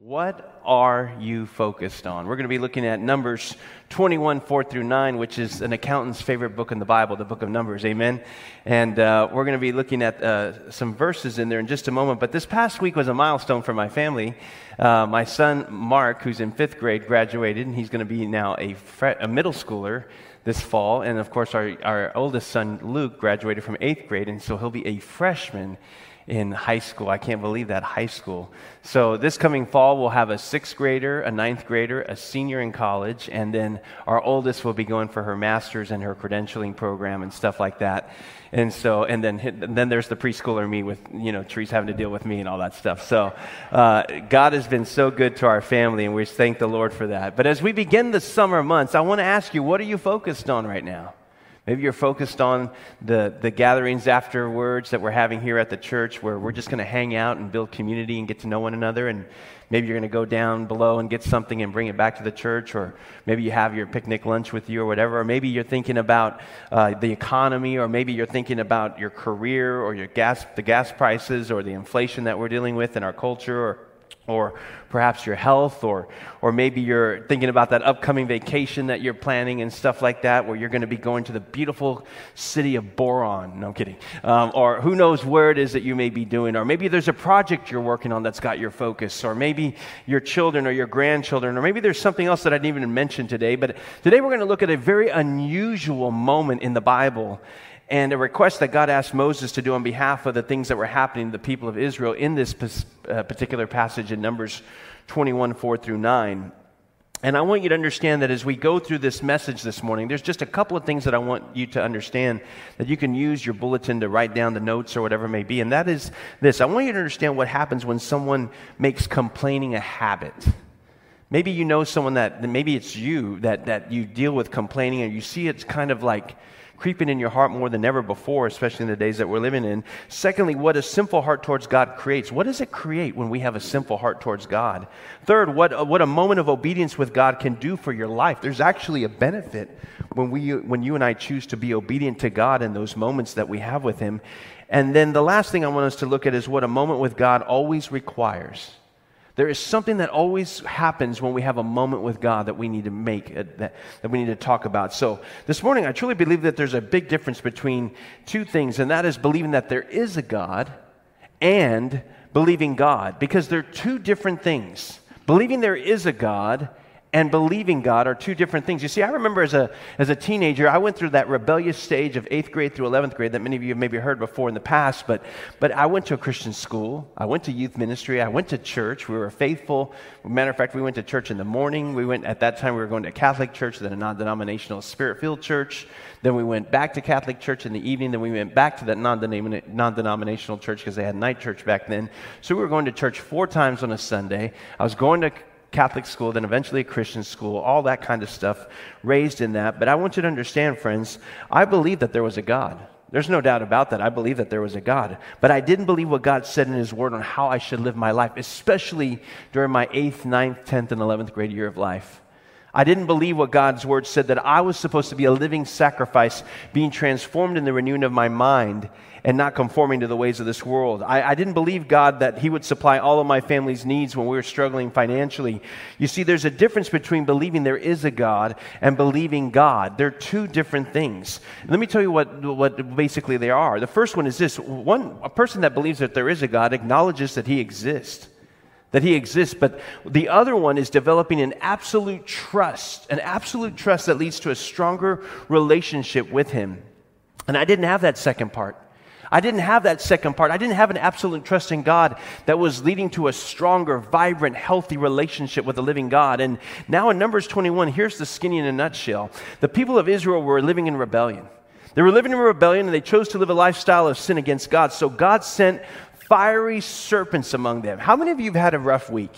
What are you focused on? We're going to be looking at Numbers 21, 4 through 9, which is an accountant's favorite book in the Bible, the book of Numbers. Amen. And uh, we're going to be looking at uh, some verses in there in just a moment. But this past week was a milestone for my family. Uh, my son, Mark, who's in fifth grade, graduated, and he's going to be now a, fre- a middle schooler this fall. And of course, our, our oldest son, Luke, graduated from eighth grade, and so he'll be a freshman in high school. I can't believe that, high school. So, this coming fall, we'll have a sixth grader, a ninth grader, a senior in college, and then our oldest will be going for her master's and her credentialing program and stuff like that. And so, and then, and then there's the preschooler me with, you know, Trees having to deal with me and all that stuff. So, uh, God has been so good to our family, and we thank the Lord for that. But as we begin the summer months, I want to ask you, what are you focused on right now? Maybe you're focused on the, the gatherings afterwards that we're having here at the church where we're just going to hang out and build community and get to know one another. And maybe you're going to go down below and get something and bring it back to the church. Or maybe you have your picnic lunch with you or whatever. Or maybe you're thinking about uh, the economy. Or maybe you're thinking about your career or your gas, the gas prices or the inflation that we're dealing with in our culture. Or or perhaps your health, or, or maybe you're thinking about that upcoming vacation that you're planning and stuff like that, where you're going to be going to the beautiful city of Boron. No, I'm kidding. Um, or who knows where it is that you may be doing. Or maybe there's a project you're working on that's got your focus. Or maybe your children or your grandchildren. Or maybe there's something else that I didn't even mention today. But today we're going to look at a very unusual moment in the Bible and a request that God asked Moses to do on behalf of the things that were happening to the people of Israel in this uh, particular passage in Numbers 21 4 through 9. And I want you to understand that as we go through this message this morning, there's just a couple of things that I want you to understand that you can use your bulletin to write down the notes or whatever it may be. And that is this I want you to understand what happens when someone makes complaining a habit. Maybe you know someone that, maybe it's you that, that you deal with complaining and you see it's kind of like creeping in your heart more than ever before, especially in the days that we're living in. Secondly, what a simple heart towards God creates. What does it create when we have a simple heart towards God? Third, what, uh, what a moment of obedience with God can do for your life. There's actually a benefit when, we, when you and I choose to be obedient to God in those moments that we have with Him. And then the last thing I want us to look at is what a moment with God always requires. There is something that always happens when we have a moment with God that we need to make, uh, that, that we need to talk about. So this morning, I truly believe that there's a big difference between two things, and that is believing that there is a God and believing God, because they're two different things. Believing there is a God and believing God are two different things. You see, I remember as a, as a teenager, I went through that rebellious stage of eighth grade through 11th grade that many of you have maybe heard before in the past, but, but I went to a Christian school. I went to youth ministry. I went to church. We were faithful. Matter of fact, we went to church in the morning. We went, at that time, we were going to a Catholic church, then a non denominational spirit filled church. Then we went back to Catholic church in the evening. Then we went back to that non denominational church because they had night church back then. So we were going to church four times on a Sunday. I was going to Catholic school, then eventually a Christian school, all that kind of stuff, raised in that. But I want you to understand, friends, I believe that there was a God. There's no doubt about that. I believe that there was a God. But I didn't believe what God said in His Word on how I should live my life, especially during my eighth, ninth, tenth, and eleventh grade year of life. I didn't believe what God's Word said that I was supposed to be a living sacrifice, being transformed in the renewing of my mind and not conforming to the ways of this world. I, I, didn't believe God that He would supply all of my family's needs when we were struggling financially. You see, there's a difference between believing there is a God and believing God. They're two different things. Let me tell you what, what basically they are. The first one is this one, a person that believes that there is a God acknowledges that He exists. That he exists, but the other one is developing an absolute trust, an absolute trust that leads to a stronger relationship with him. And I didn't have that second part. I didn't have that second part. I didn't have an absolute trust in God that was leading to a stronger, vibrant, healthy relationship with the living God. And now in Numbers 21, here's the skinny in a nutshell. The people of Israel were living in rebellion. They were living in rebellion and they chose to live a lifestyle of sin against God. So God sent fiery serpents among them. How many of you have had a rough week?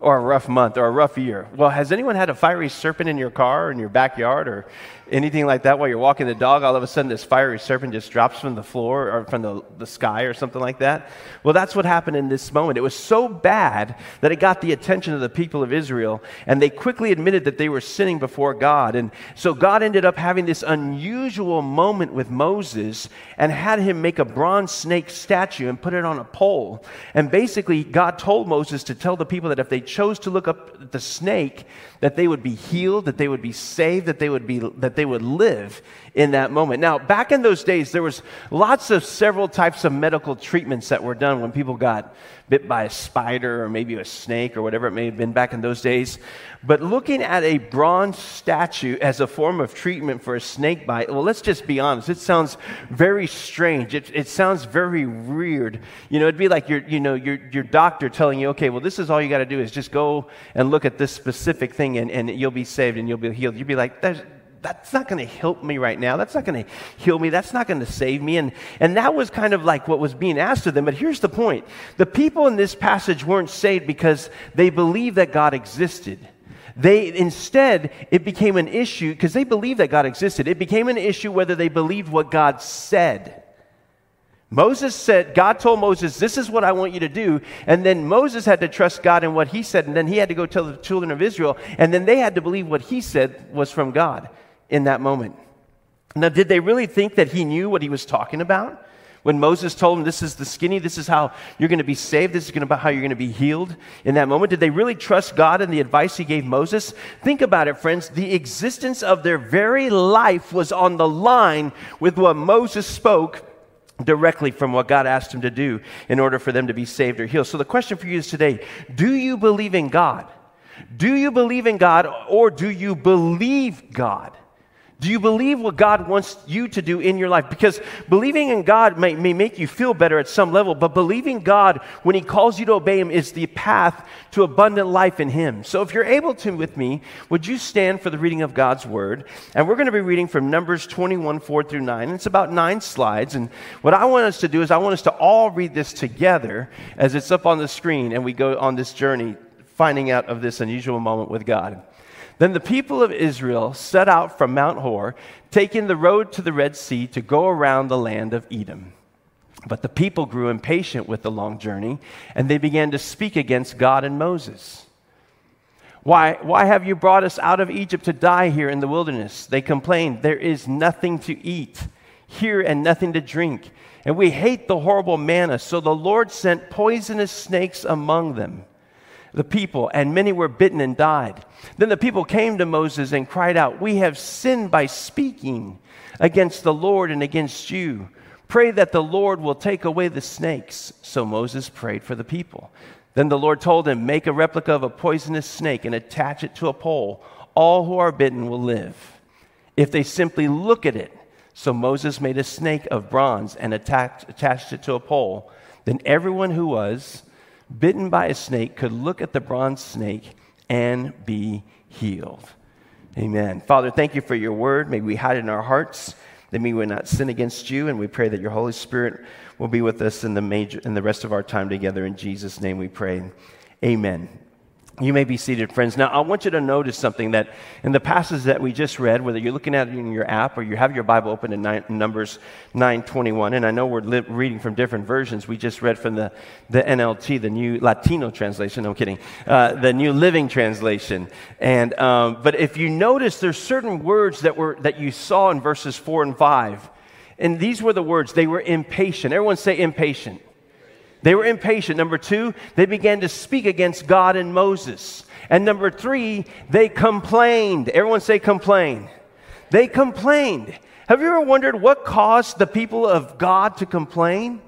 or a rough month or a rough year. Well, has anyone had a fiery serpent in your car or in your backyard or anything like that while you're walking the dog, all of a sudden this fiery serpent just drops from the floor or from the, the sky or something like that? Well, that's what happened in this moment. It was so bad that it got the attention of the people of Israel, and they quickly admitted that they were sinning before God. And so God ended up having this unusual moment with Moses and had him make a bronze snake statue and put it on a pole. And basically, God told Moses to tell the people that if they chose to look up the snake, that they would be healed, that they would be saved, that they would, be, that they would live in that moment. Now, back in those days, there was lots of several types of medical treatments that were done when people got bit by a spider or maybe a snake or whatever it may have been back in those days. But looking at a bronze statue as a form of treatment for a snake bite, well, let's just be honest. It sounds very strange. It, it sounds very weird. You know, it'd be like your, you know, your, your doctor telling you, okay, well, this is all you got to do is just go and look at this specific thing and, and you'll be saved and you'll be healed. You'd be like, that's not going to help me right now. That's not going to heal me. That's not going to save me. And, and that was kind of like what was being asked of them. But here's the point the people in this passage weren't saved because they believed that God existed. They instead, it became an issue because they believed that God existed. It became an issue whether they believed what God said. Moses said, God told Moses, This is what I want you to do. And then Moses had to trust God in what he said. And then he had to go tell the children of Israel. And then they had to believe what he said was from God in that moment. Now, did they really think that he knew what he was talking about? When Moses told them, This is the skinny, this is how you're going to be saved, this is going to be how you're going to be healed in that moment, did they really trust God and the advice he gave Moses? Think about it, friends. The existence of their very life was on the line with what Moses spoke directly from what God asked him to do in order for them to be saved or healed. So the question for you is today do you believe in God? Do you believe in God or do you believe God? Do you believe what God wants you to do in your life? Because believing in God may, may make you feel better at some level, but believing God when He calls you to obey Him is the path to abundant life in Him. So if you're able to with me, would you stand for the reading of God's Word? And we're going to be reading from Numbers 21, 4 through 9. It's about nine slides. And what I want us to do is I want us to all read this together as it's up on the screen and we go on this journey finding out of this unusual moment with God. Then the people of Israel set out from Mount Hor, taking the road to the Red Sea to go around the land of Edom. But the people grew impatient with the long journey, and they began to speak against God and Moses. Why, why have you brought us out of Egypt to die here in the wilderness? They complained, There is nothing to eat here and nothing to drink. And we hate the horrible manna. So the Lord sent poisonous snakes among them the people, and many were bitten and died. Then the people came to Moses and cried out, We have sinned by speaking against the Lord and against you. Pray that the Lord will take away the snakes. So Moses prayed for the people. Then the Lord told him, Make a replica of a poisonous snake and attach it to a pole. All who are bitten will live. If they simply look at it. So Moses made a snake of bronze and attached, attached it to a pole. Then everyone who was bitten by a snake could look at the bronze snake and be healed. Amen. Father, thank you for your word. May we hide it in our hearts that we would not sin against you. And we pray that your Holy Spirit will be with us in the, major, in the rest of our time together. In Jesus' name we pray. Amen. You may be seated, friends. Now, I want you to notice something that in the passage that we just read, whether you're looking at it in your app or you have your Bible open in nine, Numbers 9:21, and I know we're li- reading from different versions. We just read from the, the NLT, the New Latino translation. No, I'm kidding. Uh, the New Living Translation. And um, but if you notice, there's certain words that were that you saw in verses four and five, and these were the words. They were impatient. Everyone say impatient. They were impatient. Number two, they began to speak against God and Moses. And number three, they complained. Everyone say complain. They complained. Have you ever wondered what caused the people of God to complain?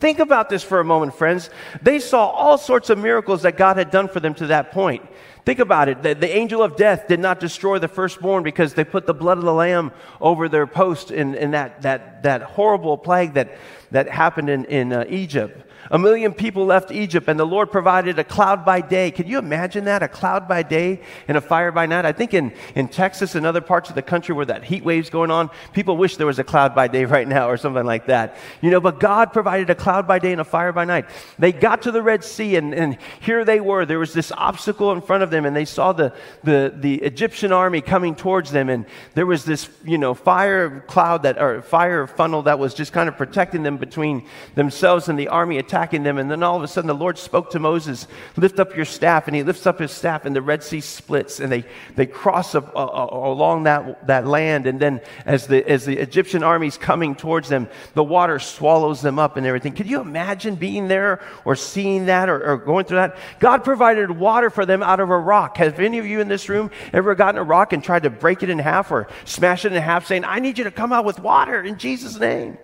Think about this for a moment, friends. They saw all sorts of miracles that God had done for them to that point. Think about it. The, the, angel of death did not destroy the firstborn because they put the blood of the lamb over their post in, in that, that, that horrible plague that, that happened in, in uh, Egypt. A million people left Egypt, and the Lord provided a cloud by day. Can you imagine that? A cloud by day and a fire by night? I think in, in Texas and other parts of the country where that heat wave's going on, people wish there was a cloud by day right now or something like that. You know, but God provided a cloud by day and a fire by night. They got to the Red Sea, and, and here they were. There was this obstacle in front of them, and they saw the, the, the Egyptian army coming towards them, and there was this, you know, fire cloud that, or fire funnel that was just kind of protecting them between themselves and the army attacking attacking them. And then all of a sudden, the Lord spoke to Moses, Lift up your staff. And he lifts up his staff, and the Red Sea splits, and they, they cross up, uh, uh, along that, that land. And then, as the, as the Egyptian army's coming towards them, the water swallows them up and everything. Could you imagine being there or seeing that or, or going through that? God provided water for them out of a rock. Have any of you in this room ever gotten a rock and tried to break it in half or smash it in half, saying, I need you to come out with water in Jesus' name?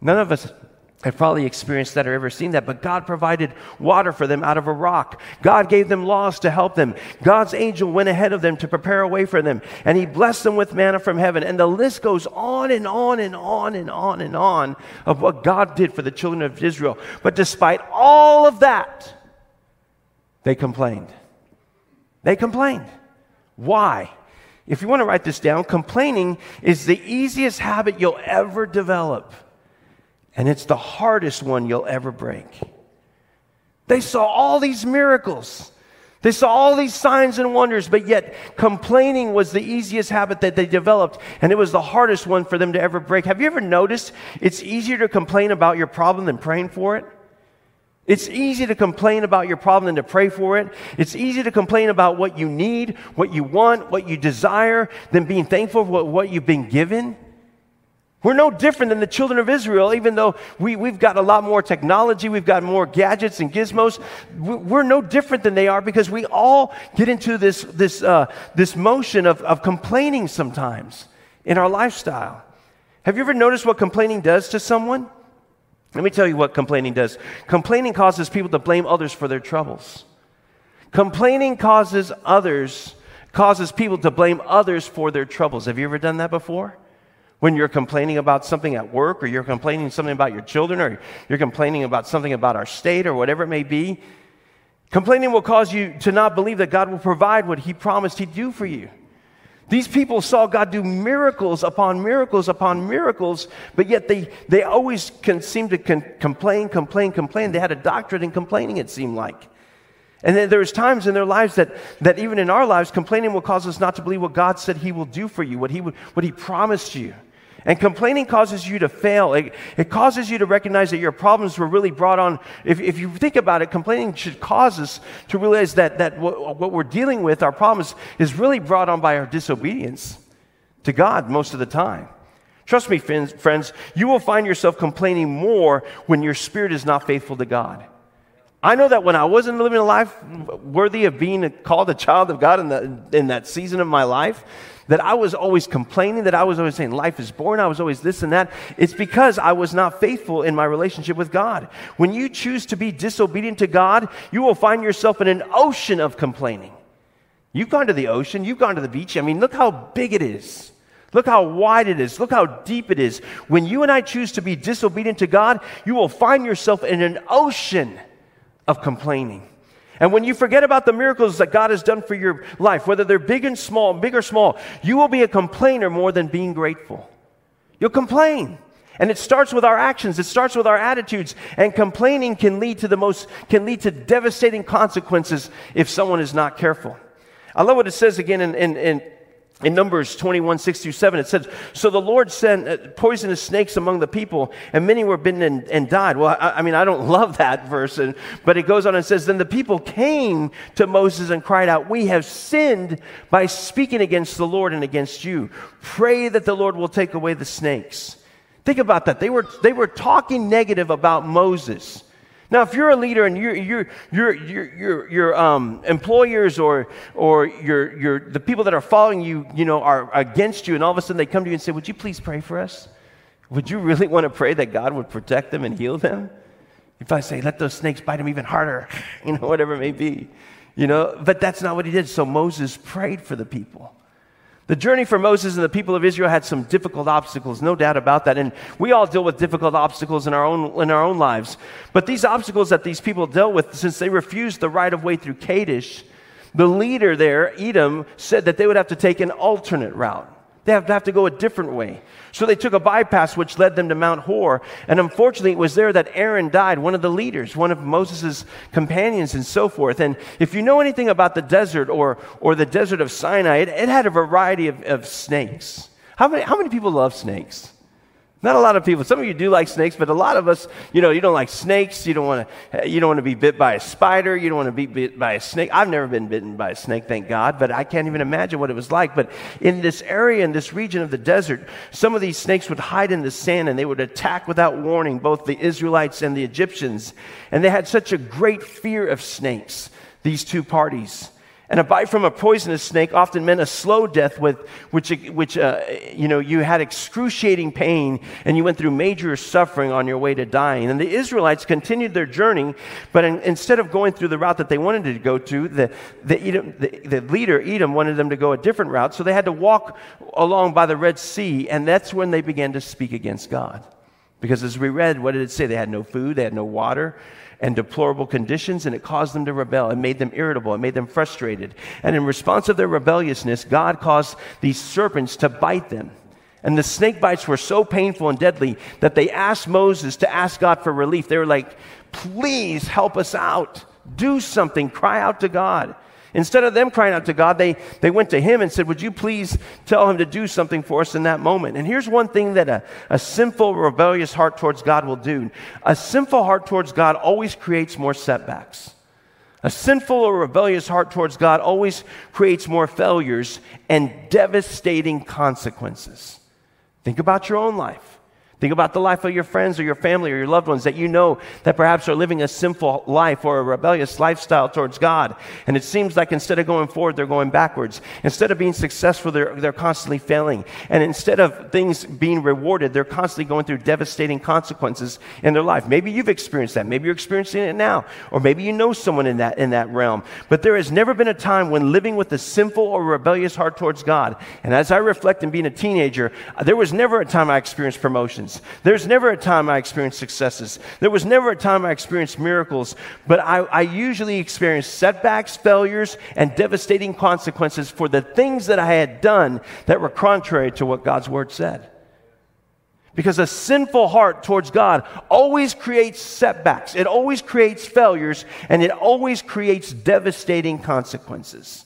None of us have probably experienced that or ever seen that, but God provided water for them out of a rock. God gave them laws to help them. God's angel went ahead of them to prepare a way for them, and He blessed them with manna from heaven. And the list goes on and on and on and on and on of what God did for the children of Israel. But despite all of that, they complained. They complained. Why? If you want to write this down, complaining is the easiest habit you'll ever develop and it's the hardest one you'll ever break. They saw all these miracles. They saw all these signs and wonders, but yet complaining was the easiest habit that they developed, and it was the hardest one for them to ever break. Have you ever noticed it's easier to complain about your problem than praying for it? It's easy to complain about your problem than to pray for it. It's easy to complain about what you need, what you want, what you desire, than being thankful for what you've been given. We're no different than the children of Israel, even though we, we've got a lot more technology, we've got more gadgets and gizmos. We're no different than they are because we all get into this, this, uh, this motion of, of complaining sometimes in our lifestyle. Have you ever noticed what complaining does to someone? Let me tell you what complaining does. Complaining causes people to blame others for their troubles. Complaining causes others, causes people to blame others for their troubles. Have you ever done that before? When you're complaining about something at work, or you're complaining something about your children, or you're complaining about something about our state, or whatever it may be, complaining will cause you to not believe that God will provide what He promised He'd do for you. These people saw God do miracles upon miracles upon miracles, but yet they, they always can seem to con- complain, complain, complain. They had a doctorate in complaining, it seemed like. And then there's times in their lives that, that even in our lives, complaining will cause us not to believe what God said He will do for you, what He, would, what he promised you. And complaining causes you to fail. It, it, causes you to recognize that your problems were really brought on. If, if you think about it, complaining should cause us to realize that, that what, what we're dealing with, our problems, is really brought on by our disobedience to God most of the time. Trust me, friends, you will find yourself complaining more when your spirit is not faithful to God. I know that when I wasn't living a life worthy of being called a child of God in, the, in that season of my life, that I was always complaining, that I was always saying life is boring, I was always this and that. It's because I was not faithful in my relationship with God. When you choose to be disobedient to God, you will find yourself in an ocean of complaining. You've gone to the ocean, you've gone to the beach. I mean, look how big it is. Look how wide it is. Look how deep it is. When you and I choose to be disobedient to God, you will find yourself in an ocean of complaining. And when you forget about the miracles that God has done for your life, whether they're big and small, big or small, you will be a complainer more than being grateful. You'll complain. And it starts with our actions. It starts with our attitudes. And complaining can lead to the most, can lead to devastating consequences if someone is not careful. I love what it says again in, in, in in Numbers 21, 6 through 7, it says, So the Lord sent uh, poisonous snakes among the people, and many were bitten and, and died. Well, I, I, mean, I don't love that verse, and, but it goes on and says, Then the people came to Moses and cried out, We have sinned by speaking against the Lord and against you. Pray that the Lord will take away the snakes. Think about that. They were, they were talking negative about Moses. Now, if you're a leader and your your your your your um, employers or or your your the people that are following you, you know, are against you, and all of a sudden they come to you and say, "Would you please pray for us?" Would you really want to pray that God would protect them and heal them? If I say, "Let those snakes bite them even harder," you know, whatever it may be, you know, but that's not what he did. So Moses prayed for the people. The journey for Moses and the people of Israel had some difficult obstacles, no doubt about that. And we all deal with difficult obstacles in our own, in our own lives. But these obstacles that these people dealt with, since they refused the right of way through Kadesh, the leader there, Edom, said that they would have to take an alternate route. They have to have to go a different way. So they took a bypass which led them to Mount Hor. And unfortunately, it was there that Aaron died, one of the leaders, one of Moses' companions, and so forth. And if you know anything about the desert or, or the desert of Sinai, it, it had a variety of, of snakes. How many, how many people love snakes? Not a lot of people. Some of you do like snakes, but a lot of us, you know, you don't like snakes. You don't want to. You don't want to be bit by a spider. You don't want to be bit by a snake. I've never been bitten by a snake, thank God. But I can't even imagine what it was like. But in this area, in this region of the desert, some of these snakes would hide in the sand and they would attack without warning both the Israelites and the Egyptians. And they had such a great fear of snakes. These two parties. And a bite from a poisonous snake often meant a slow death, with, which, which uh, you know, you had excruciating pain and you went through major suffering on your way to dying. And the Israelites continued their journey, but in, instead of going through the route that they wanted to go to, the, the, Edom, the, the leader, Edom, wanted them to go a different route. So they had to walk along by the Red Sea, and that's when they began to speak against God. Because as we read, what did it say? They had no food, they had no water and deplorable conditions, and it caused them to rebel. It made them irritable. It made them frustrated. And in response to their rebelliousness, God caused these serpents to bite them. And the snake bites were so painful and deadly that they asked Moses to ask God for relief. They were like, please help us out. Do something. Cry out to God. Instead of them crying out to God, they, they went to him and said, Would you please tell him to do something for us in that moment? And here's one thing that a, a sinful, rebellious heart towards God will do a sinful heart towards God always creates more setbacks. A sinful or rebellious heart towards God always creates more failures and devastating consequences. Think about your own life. Think about the life of your friends or your family or your loved ones that you know that perhaps are living a sinful life or a rebellious lifestyle towards God. And it seems like instead of going forward, they're going backwards. Instead of being successful, they're, they're constantly failing. And instead of things being rewarded, they're constantly going through devastating consequences in their life. Maybe you've experienced that. Maybe you're experiencing it now. Or maybe you know someone in that, in that realm. But there has never been a time when living with a sinful or rebellious heart towards God. And as I reflect in being a teenager, there was never a time I experienced promotions. There's never a time I experienced successes. There was never a time I experienced miracles, but I, I usually experienced setbacks, failures, and devastating consequences for the things that I had done that were contrary to what God's word said. Because a sinful heart towards God always creates setbacks, it always creates failures, and it always creates devastating consequences.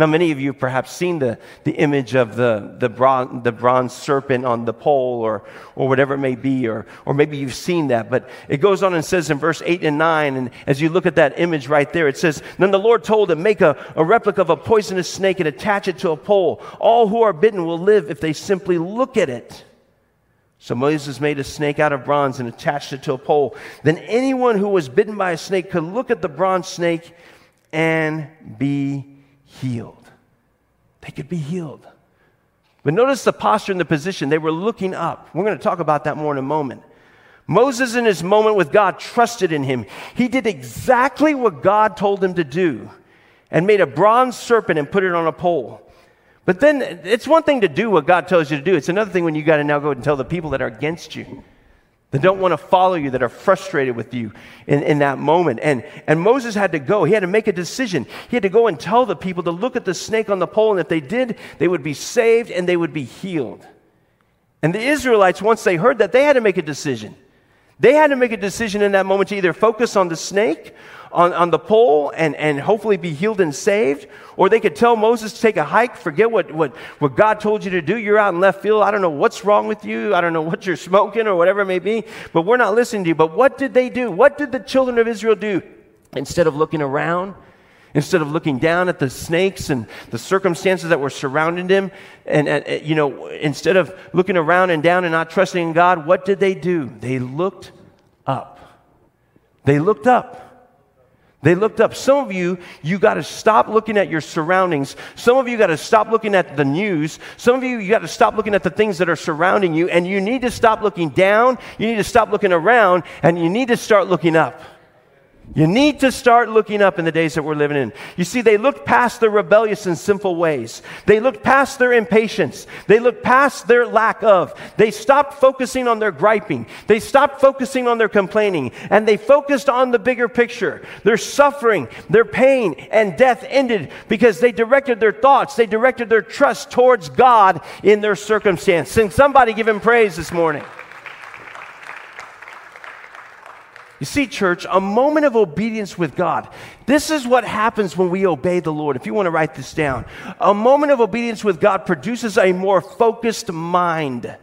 Now, many of you have perhaps seen the, the image of the, the, bronze, the bronze serpent on the pole or, or whatever it may be, or, or maybe you've seen that. But it goes on and says in verse 8 and 9, and as you look at that image right there, it says, Then the Lord told him, Make a, a replica of a poisonous snake and attach it to a pole. All who are bitten will live if they simply look at it. So Moses made a snake out of bronze and attached it to a pole. Then anyone who was bitten by a snake could look at the bronze snake and be healed. They could be healed. But notice the posture and the position. They were looking up. We're going to talk about that more in a moment. Moses, in his moment with God, trusted in him. He did exactly what God told him to do and made a bronze serpent and put it on a pole. But then it's one thing to do what God tells you to do, it's another thing when you got to now go and tell the people that are against you that don't want to follow you, that are frustrated with you in, in that moment. And, and Moses had to go. He had to make a decision. He had to go and tell the people to look at the snake on the pole, and if they did, they would be saved and they would be healed. And the Israelites, once they heard that, they had to make a decision. They had to make a decision in that moment to either focus on the snake on, on the pole and, and hopefully be healed and saved. Or they could tell Moses to take a hike, forget what, what, what God told you to do. You're out in left field. I don't know what's wrong with you. I don't know what you're smoking or whatever it may be, but we're not listening to you. But what did they do? What did the children of Israel do? Instead of looking around, instead of looking down at the snakes and the circumstances that were surrounding them and, and, you know instead of looking around and down and not trusting in god what did they do they looked up they looked up they looked up. Some of you, you got to stop looking at your surroundings. Some of you got to stop looking at the news. Some of you, you got to stop looking at the things that are surrounding you. And you need to stop looking down. You need to stop looking around. And you need to start looking up. You need to start looking up in the days that we're living in. You see, they looked past their rebellious and sinful ways. They looked past their impatience. They looked past their lack of. They stopped focusing on their griping. They stopped focusing on their complaining. And they focused on the bigger picture. Their suffering, their pain, and death ended because they directed their thoughts, they directed their trust towards God in their circumstance. And somebody give him praise this morning. You see, church, a moment of obedience with God. This is what happens when we obey the Lord. If you want to write this down, a moment of obedience with God produces a more focused mind.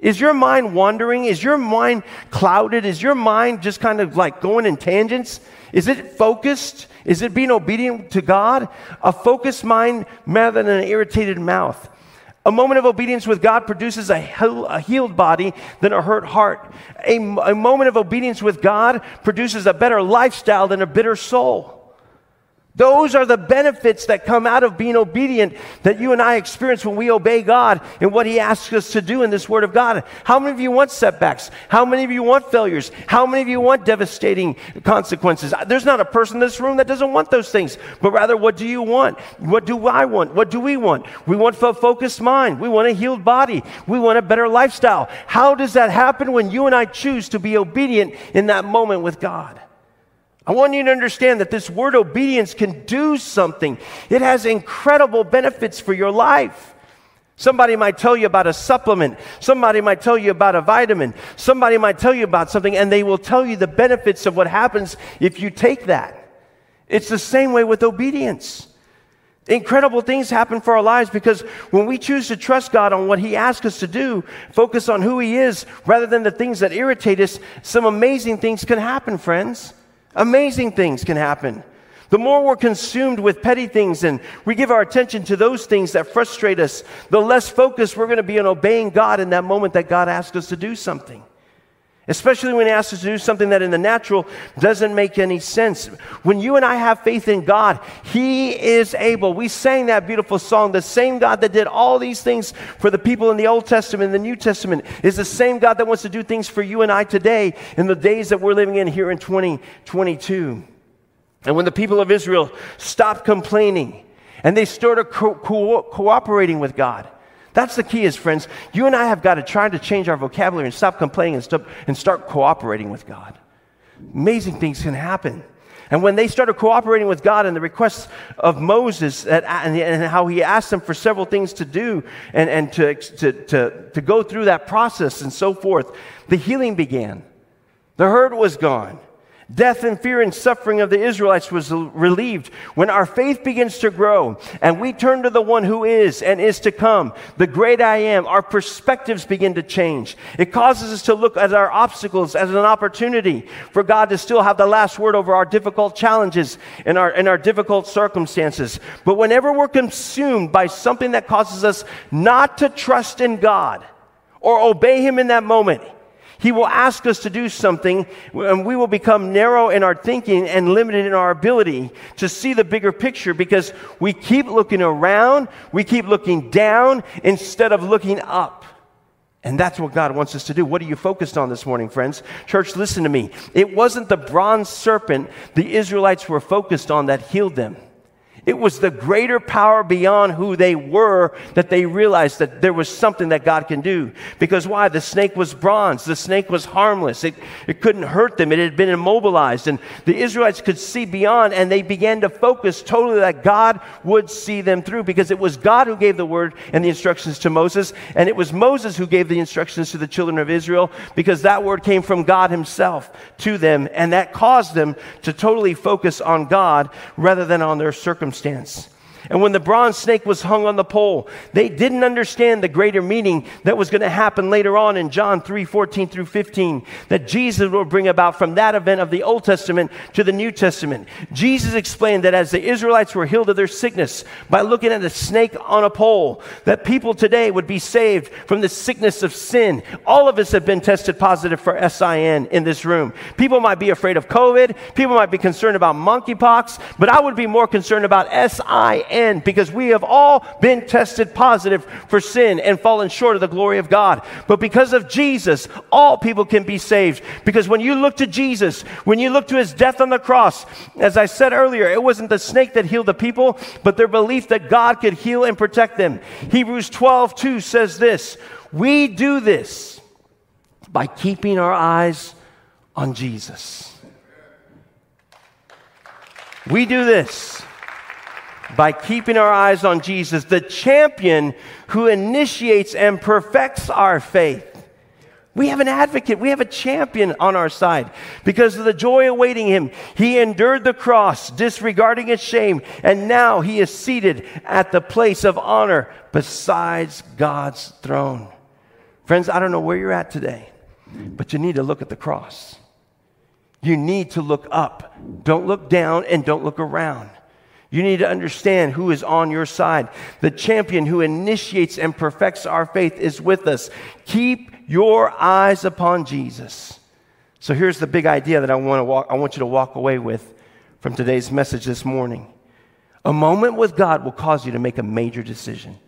Is your mind wandering? Is your mind clouded? Is your mind just kind of like going in tangents? Is it focused? Is it being obedient to God? A focused mind rather than an irritated mouth. A moment of obedience with God produces a, a healed body than a hurt heart. A, a moment of obedience with God produces a better lifestyle than a bitter soul. Those are the benefits that come out of being obedient that you and I experience when we obey God and what He asks us to do in this Word of God. How many of you want setbacks? How many of you want failures? How many of you want devastating consequences? There's not a person in this room that doesn't want those things, but rather, what do you want? What do I want? What do we want? We want a focused mind. We want a healed body. We want a better lifestyle. How does that happen when you and I choose to be obedient in that moment with God? I want you to understand that this word obedience can do something. It has incredible benefits for your life. Somebody might tell you about a supplement. Somebody might tell you about a vitamin. Somebody might tell you about something, and they will tell you the benefits of what happens if you take that. It's the same way with obedience. Incredible things happen for our lives because when we choose to trust God on what He asks us to do, focus on who He is rather than the things that irritate us, some amazing things can happen, friends. Amazing things can happen. The more we're consumed with petty things and we give our attention to those things that frustrate us, the less focused we're going to be on obeying God in that moment that God asks us to do something. Especially when us to do something that in the natural doesn't make any sense. When you and I have faith in God, He is able. We sang that beautiful song. The same God that did all these things for the people in the Old Testament and the New Testament is the same God that wants to do things for you and I today in the days that we're living in here in 2022. And when the people of Israel stopped complaining and they started co- co- cooperating with God, that's the key, is friends. You and I have got to try to change our vocabulary and stop complaining and, stop, and start cooperating with God. Amazing things can happen. And when they started cooperating with God and the requests of Moses and, and, how he asked them for several things to do and, and to, to, to, to go through that process and so forth, the healing began. The hurt was gone. Death and fear and suffering of the Israelites was relieved when our faith begins to grow and we turn to the one who is and is to come, the great I am. Our perspectives begin to change. It causes us to look at our obstacles as an opportunity for God to still have the last word over our difficult challenges and our, and our difficult circumstances. But whenever we're consumed by something that causes us not to trust in God or obey Him in that moment, he will ask us to do something, and we will become narrow in our thinking and limited in our ability to see the bigger picture because we keep looking around, we keep looking down instead of looking up. And that's what God wants us to do. What are you focused on this morning, friends? Church, listen to me. It wasn't the bronze serpent the Israelites were focused on that healed them. It was the greater power beyond who they were that they realized that there was something that God can do. Because why? The snake was bronze. The snake was harmless. It, it couldn't hurt them. It had been immobilized. And the Israelites could see beyond and they began to focus totally that God would see them through because it was God who gave the word and the instructions to Moses. And it was Moses who gave the instructions to the children of Israel because that word came from God himself to them. And that caused them to totally focus on God rather than on their circumstances circumstance. And when the bronze snake was hung on the pole, they didn't understand the greater meaning that was going to happen later on in John 3 14 through 15, that Jesus will bring about from that event of the Old Testament to the New Testament. Jesus explained that as the Israelites were healed of their sickness by looking at a snake on a pole, that people today would be saved from the sickness of sin. All of us have been tested positive for SIN in this room. People might be afraid of COVID, people might be concerned about monkeypox, but I would be more concerned about SIN end because we have all been tested positive for sin and fallen short of the glory of God. But because of Jesus, all people can be saved. Because when you look to Jesus, when you look to his death on the cross, as I said earlier, it wasn't the snake that healed the people, but their belief that God could heal and protect them. Hebrews 12, 2 says this We do this by keeping our eyes on Jesus. We do this by keeping our eyes on Jesus, the champion who initiates and perfects our faith. We have an advocate. We have a champion on our side. Because of the joy awaiting him, he endured the cross, disregarding its shame, and now he is seated at the place of honor besides God's throne. Friends, I don't know where you're at today, but you need to look at the cross. You need to look up. Don't look down and don't look around. You need to understand who is on your side. The champion who initiates and perfects our faith is with us. Keep your eyes upon Jesus. So here's the big idea that I want, to walk, I want you to walk away with from today's message this morning. A moment with God will cause you to make a major decision.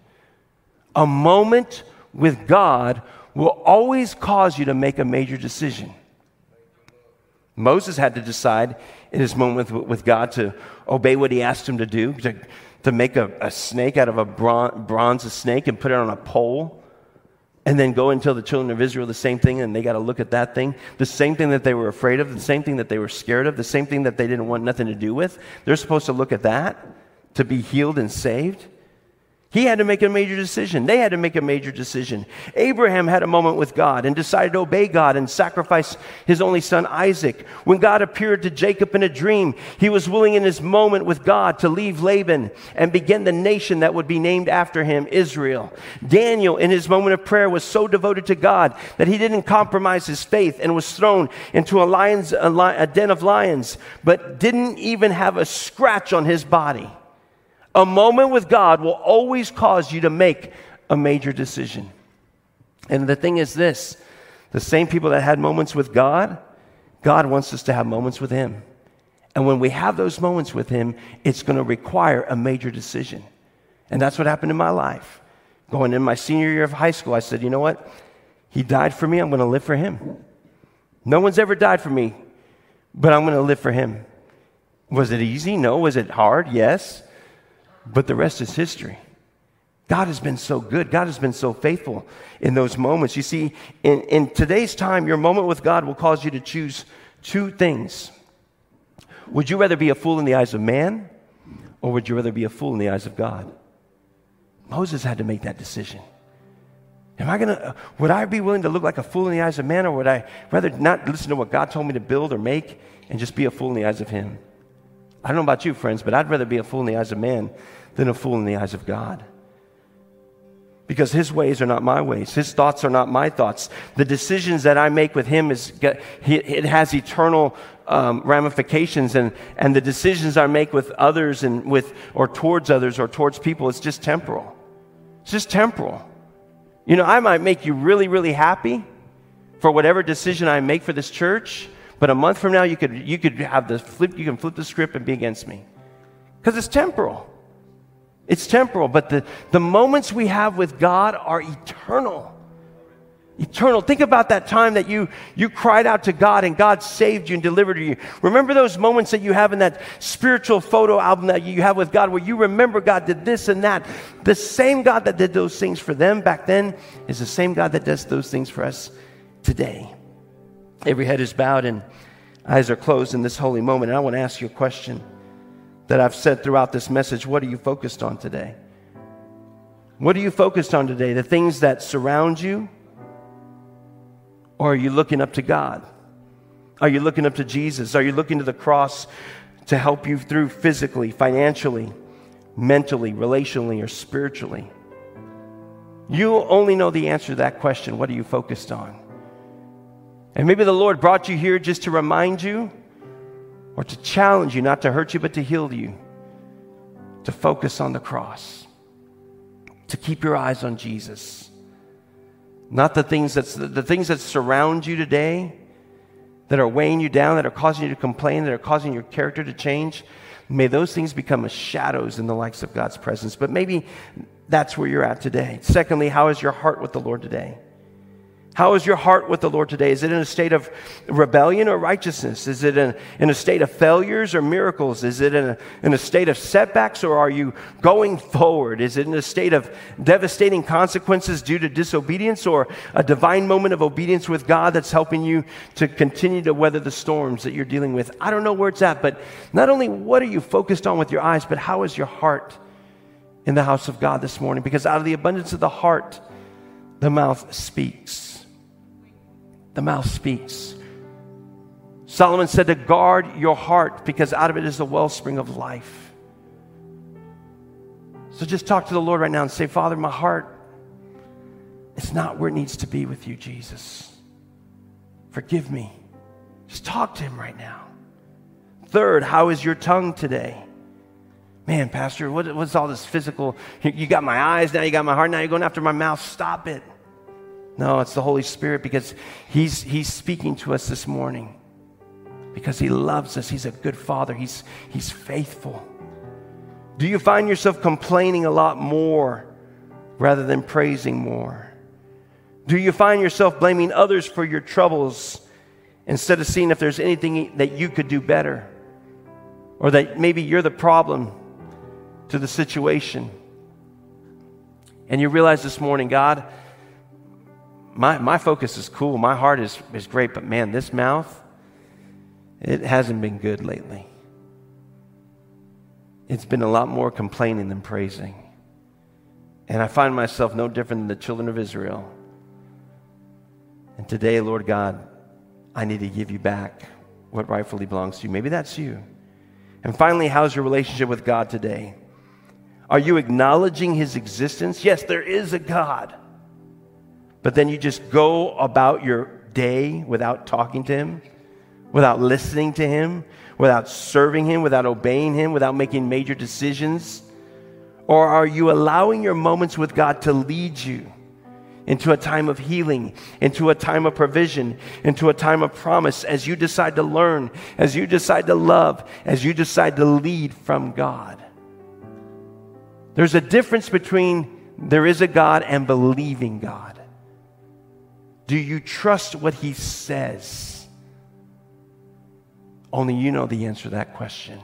A moment with God will always cause you to make a major decision. Moses had to decide in his moment with, with God to obey what he asked him to do, to, to make a, a snake out of a bron- bronze snake and put it on a pole, and then go and tell the children of Israel the same thing, and they got to look at that thing, the same thing that they were afraid of, the same thing that they were scared of, the same thing that they didn't want nothing to do with. They're supposed to look at that to be healed and saved. He had to make a major decision. They had to make a major decision. Abraham had a moment with God and decided to obey God and sacrifice his only son Isaac. When God appeared to Jacob in a dream, he was willing in his moment with God to leave Laban and begin the nation that would be named after him, Israel. Daniel, in his moment of prayer, was so devoted to God that he didn't compromise his faith and was thrown into a, lion's, a, a den of lions, but didn't even have a scratch on his body. A moment with God will always cause you to make a major decision. And the thing is this the same people that had moments with God, God wants us to have moments with Him. And when we have those moments with Him, it's going to require a major decision. And that's what happened in my life. Going in my senior year of high school, I said, you know what? He died for me, I'm going to live for Him. No one's ever died for me, but I'm going to live for Him. Was it easy? No. Was it hard? Yes. But the rest is history. God has been so good. God has been so faithful in those moments. You see, in, in today's time, your moment with God will cause you to choose two things. Would you rather be a fool in the eyes of man, or would you rather be a fool in the eyes of God? Moses had to make that decision. Am I gonna, would I be willing to look like a fool in the eyes of man, or would I rather not listen to what God told me to build or make and just be a fool in the eyes of Him? I don't know about you, friends, but I'd rather be a fool in the eyes of man than a fool in the eyes of God. Because his ways are not my ways. His thoughts are not my thoughts. The decisions that I make with him is it has eternal um, ramifications, and, and the decisions I make with others and with or towards others or towards people, it's just temporal. It's just temporal. You know, I might make you really, really happy for whatever decision I make for this church, but a month from now, you could, you could have the flip, you can flip the script and be against me. Because it's temporal. It's temporal, but the, the moments we have with God are eternal. Eternal. Think about that time that you, you cried out to God and God saved you and delivered you. Remember those moments that you have in that spiritual photo album that you have with God where you remember God did this and that. The same God that did those things for them back then is the same God that does those things for us today. Every head is bowed and eyes are closed in this holy moment. And I want to ask you a question that I've said throughout this message. What are you focused on today? What are you focused on today? The things that surround you? Or are you looking up to God? Are you looking up to Jesus? Are you looking to the cross to help you through physically, financially, mentally, relationally, or spiritually? You only know the answer to that question. What are you focused on? And maybe the Lord brought you here just to remind you or to challenge you, not to hurt you, but to heal you, to focus on the cross, to keep your eyes on Jesus. Not the things, that's, the things that surround you today, that are weighing you down, that are causing you to complain, that are causing your character to change. May those things become as shadows in the likes of God's presence. But maybe that's where you're at today. Secondly, how is your heart with the Lord today? How is your heart with the Lord today? Is it in a state of rebellion or righteousness? Is it in, in a state of failures or miracles? Is it in a, in a state of setbacks or are you going forward? Is it in a state of devastating consequences due to disobedience or a divine moment of obedience with God that's helping you to continue to weather the storms that you're dealing with? I don't know where it's at, but not only what are you focused on with your eyes, but how is your heart in the house of God this morning? Because out of the abundance of the heart, the mouth speaks the mouth speaks. Solomon said to guard your heart because out of it is the wellspring of life. So just talk to the Lord right now and say, Father, my heart, it's not where it needs to be with you, Jesus. Forgive me. Just talk to him right now. Third, how is your tongue today? Man, Pastor, what, what's all this physical? You got my eyes, now you got my heart, now you're going after my mouth. Stop it. No, it's the Holy Spirit because he's, he's speaking to us this morning because He loves us. He's a good Father, He's, he's faithful. Do you find yourself complaining a lot more rather than praising more? Do you find yourself blaming others for your troubles instead of seeing if there's anything that you could do better? Or that maybe you're the problem to the situation? And you realize this morning, God, my, my focus is cool, my heart is, is great, but man, this mouth, it hasn't been good lately. It's been a lot more complaining than praising. And I find myself no different than the children of Israel. And today, Lord God, I need to give you back what rightfully belongs to you. Maybe that's you. And finally, how's your relationship with God today? Are you acknowledging his existence? Yes, there is a God. But then you just go about your day without talking to him? without listening to Him, without serving Him, without obeying Him, without making major decisions? Or are you allowing your moments with God to lead you into a time of healing, into a time of provision, into a time of promise as you decide to learn, as you decide to love, as you decide to lead from God? There's a difference between there is a God and believing God. Do you trust what He says? Only you know the answer to that question.